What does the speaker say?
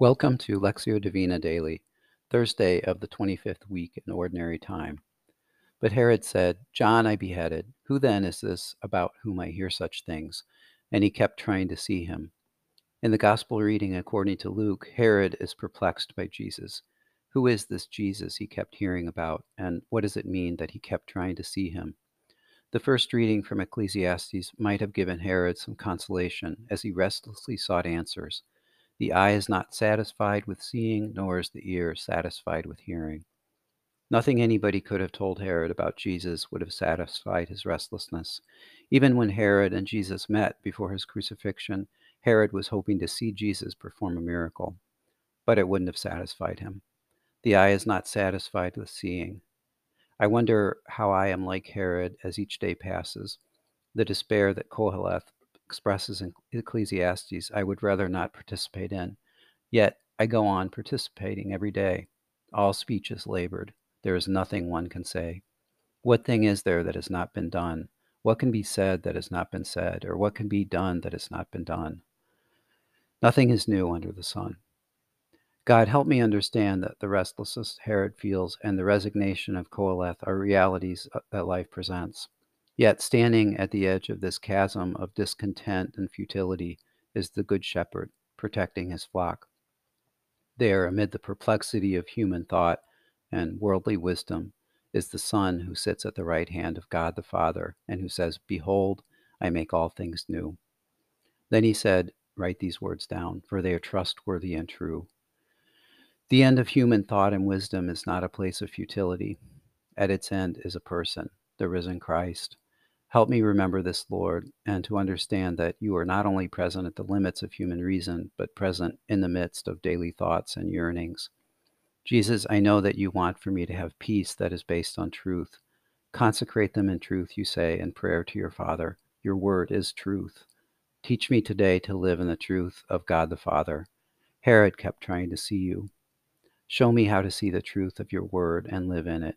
Welcome to Lectio Divina Daily, Thursday of the 25th week in Ordinary Time. But Herod said, John I beheaded. Who then is this about whom I hear such things? And he kept trying to see him. In the Gospel reading according to Luke, Herod is perplexed by Jesus. Who is this Jesus he kept hearing about, and what does it mean that he kept trying to see him? The first reading from Ecclesiastes might have given Herod some consolation as he restlessly sought answers. The eye is not satisfied with seeing, nor is the ear satisfied with hearing. Nothing anybody could have told Herod about Jesus would have satisfied his restlessness. Even when Herod and Jesus met before his crucifixion, Herod was hoping to see Jesus perform a miracle, but it wouldn't have satisfied him. The eye is not satisfied with seeing. I wonder how I am like Herod as each day passes. The despair that Koheleth expresses in Ecclesiastes I would rather not participate in. Yet I go on participating every day. All speech is labored. There is nothing one can say. What thing is there that has not been done? What can be said that has not been said? Or what can be done that has not been done? Nothing is new under the sun. God, help me understand that the restlessness Herod feels and the resignation of Koheleth are realities uh, that life presents. Yet, standing at the edge of this chasm of discontent and futility is the Good Shepherd, protecting his flock. There, amid the perplexity of human thought and worldly wisdom, is the Son who sits at the right hand of God the Father and who says, Behold, I make all things new. Then he said, Write these words down, for they are trustworthy and true. The end of human thought and wisdom is not a place of futility. At its end is a person, the risen Christ Help me remember this, Lord, and to understand that you are not only present at the limits of human reason, but present in the midst of daily thoughts and yearnings. Jesus, I know that you want for me to have peace that is based on truth. Consecrate them in truth, you say, in prayer to your Father. Your word is truth. Teach me today to live in the truth of God the Father. Herod kept trying to see you. Show me how to see the truth of your word and live in it.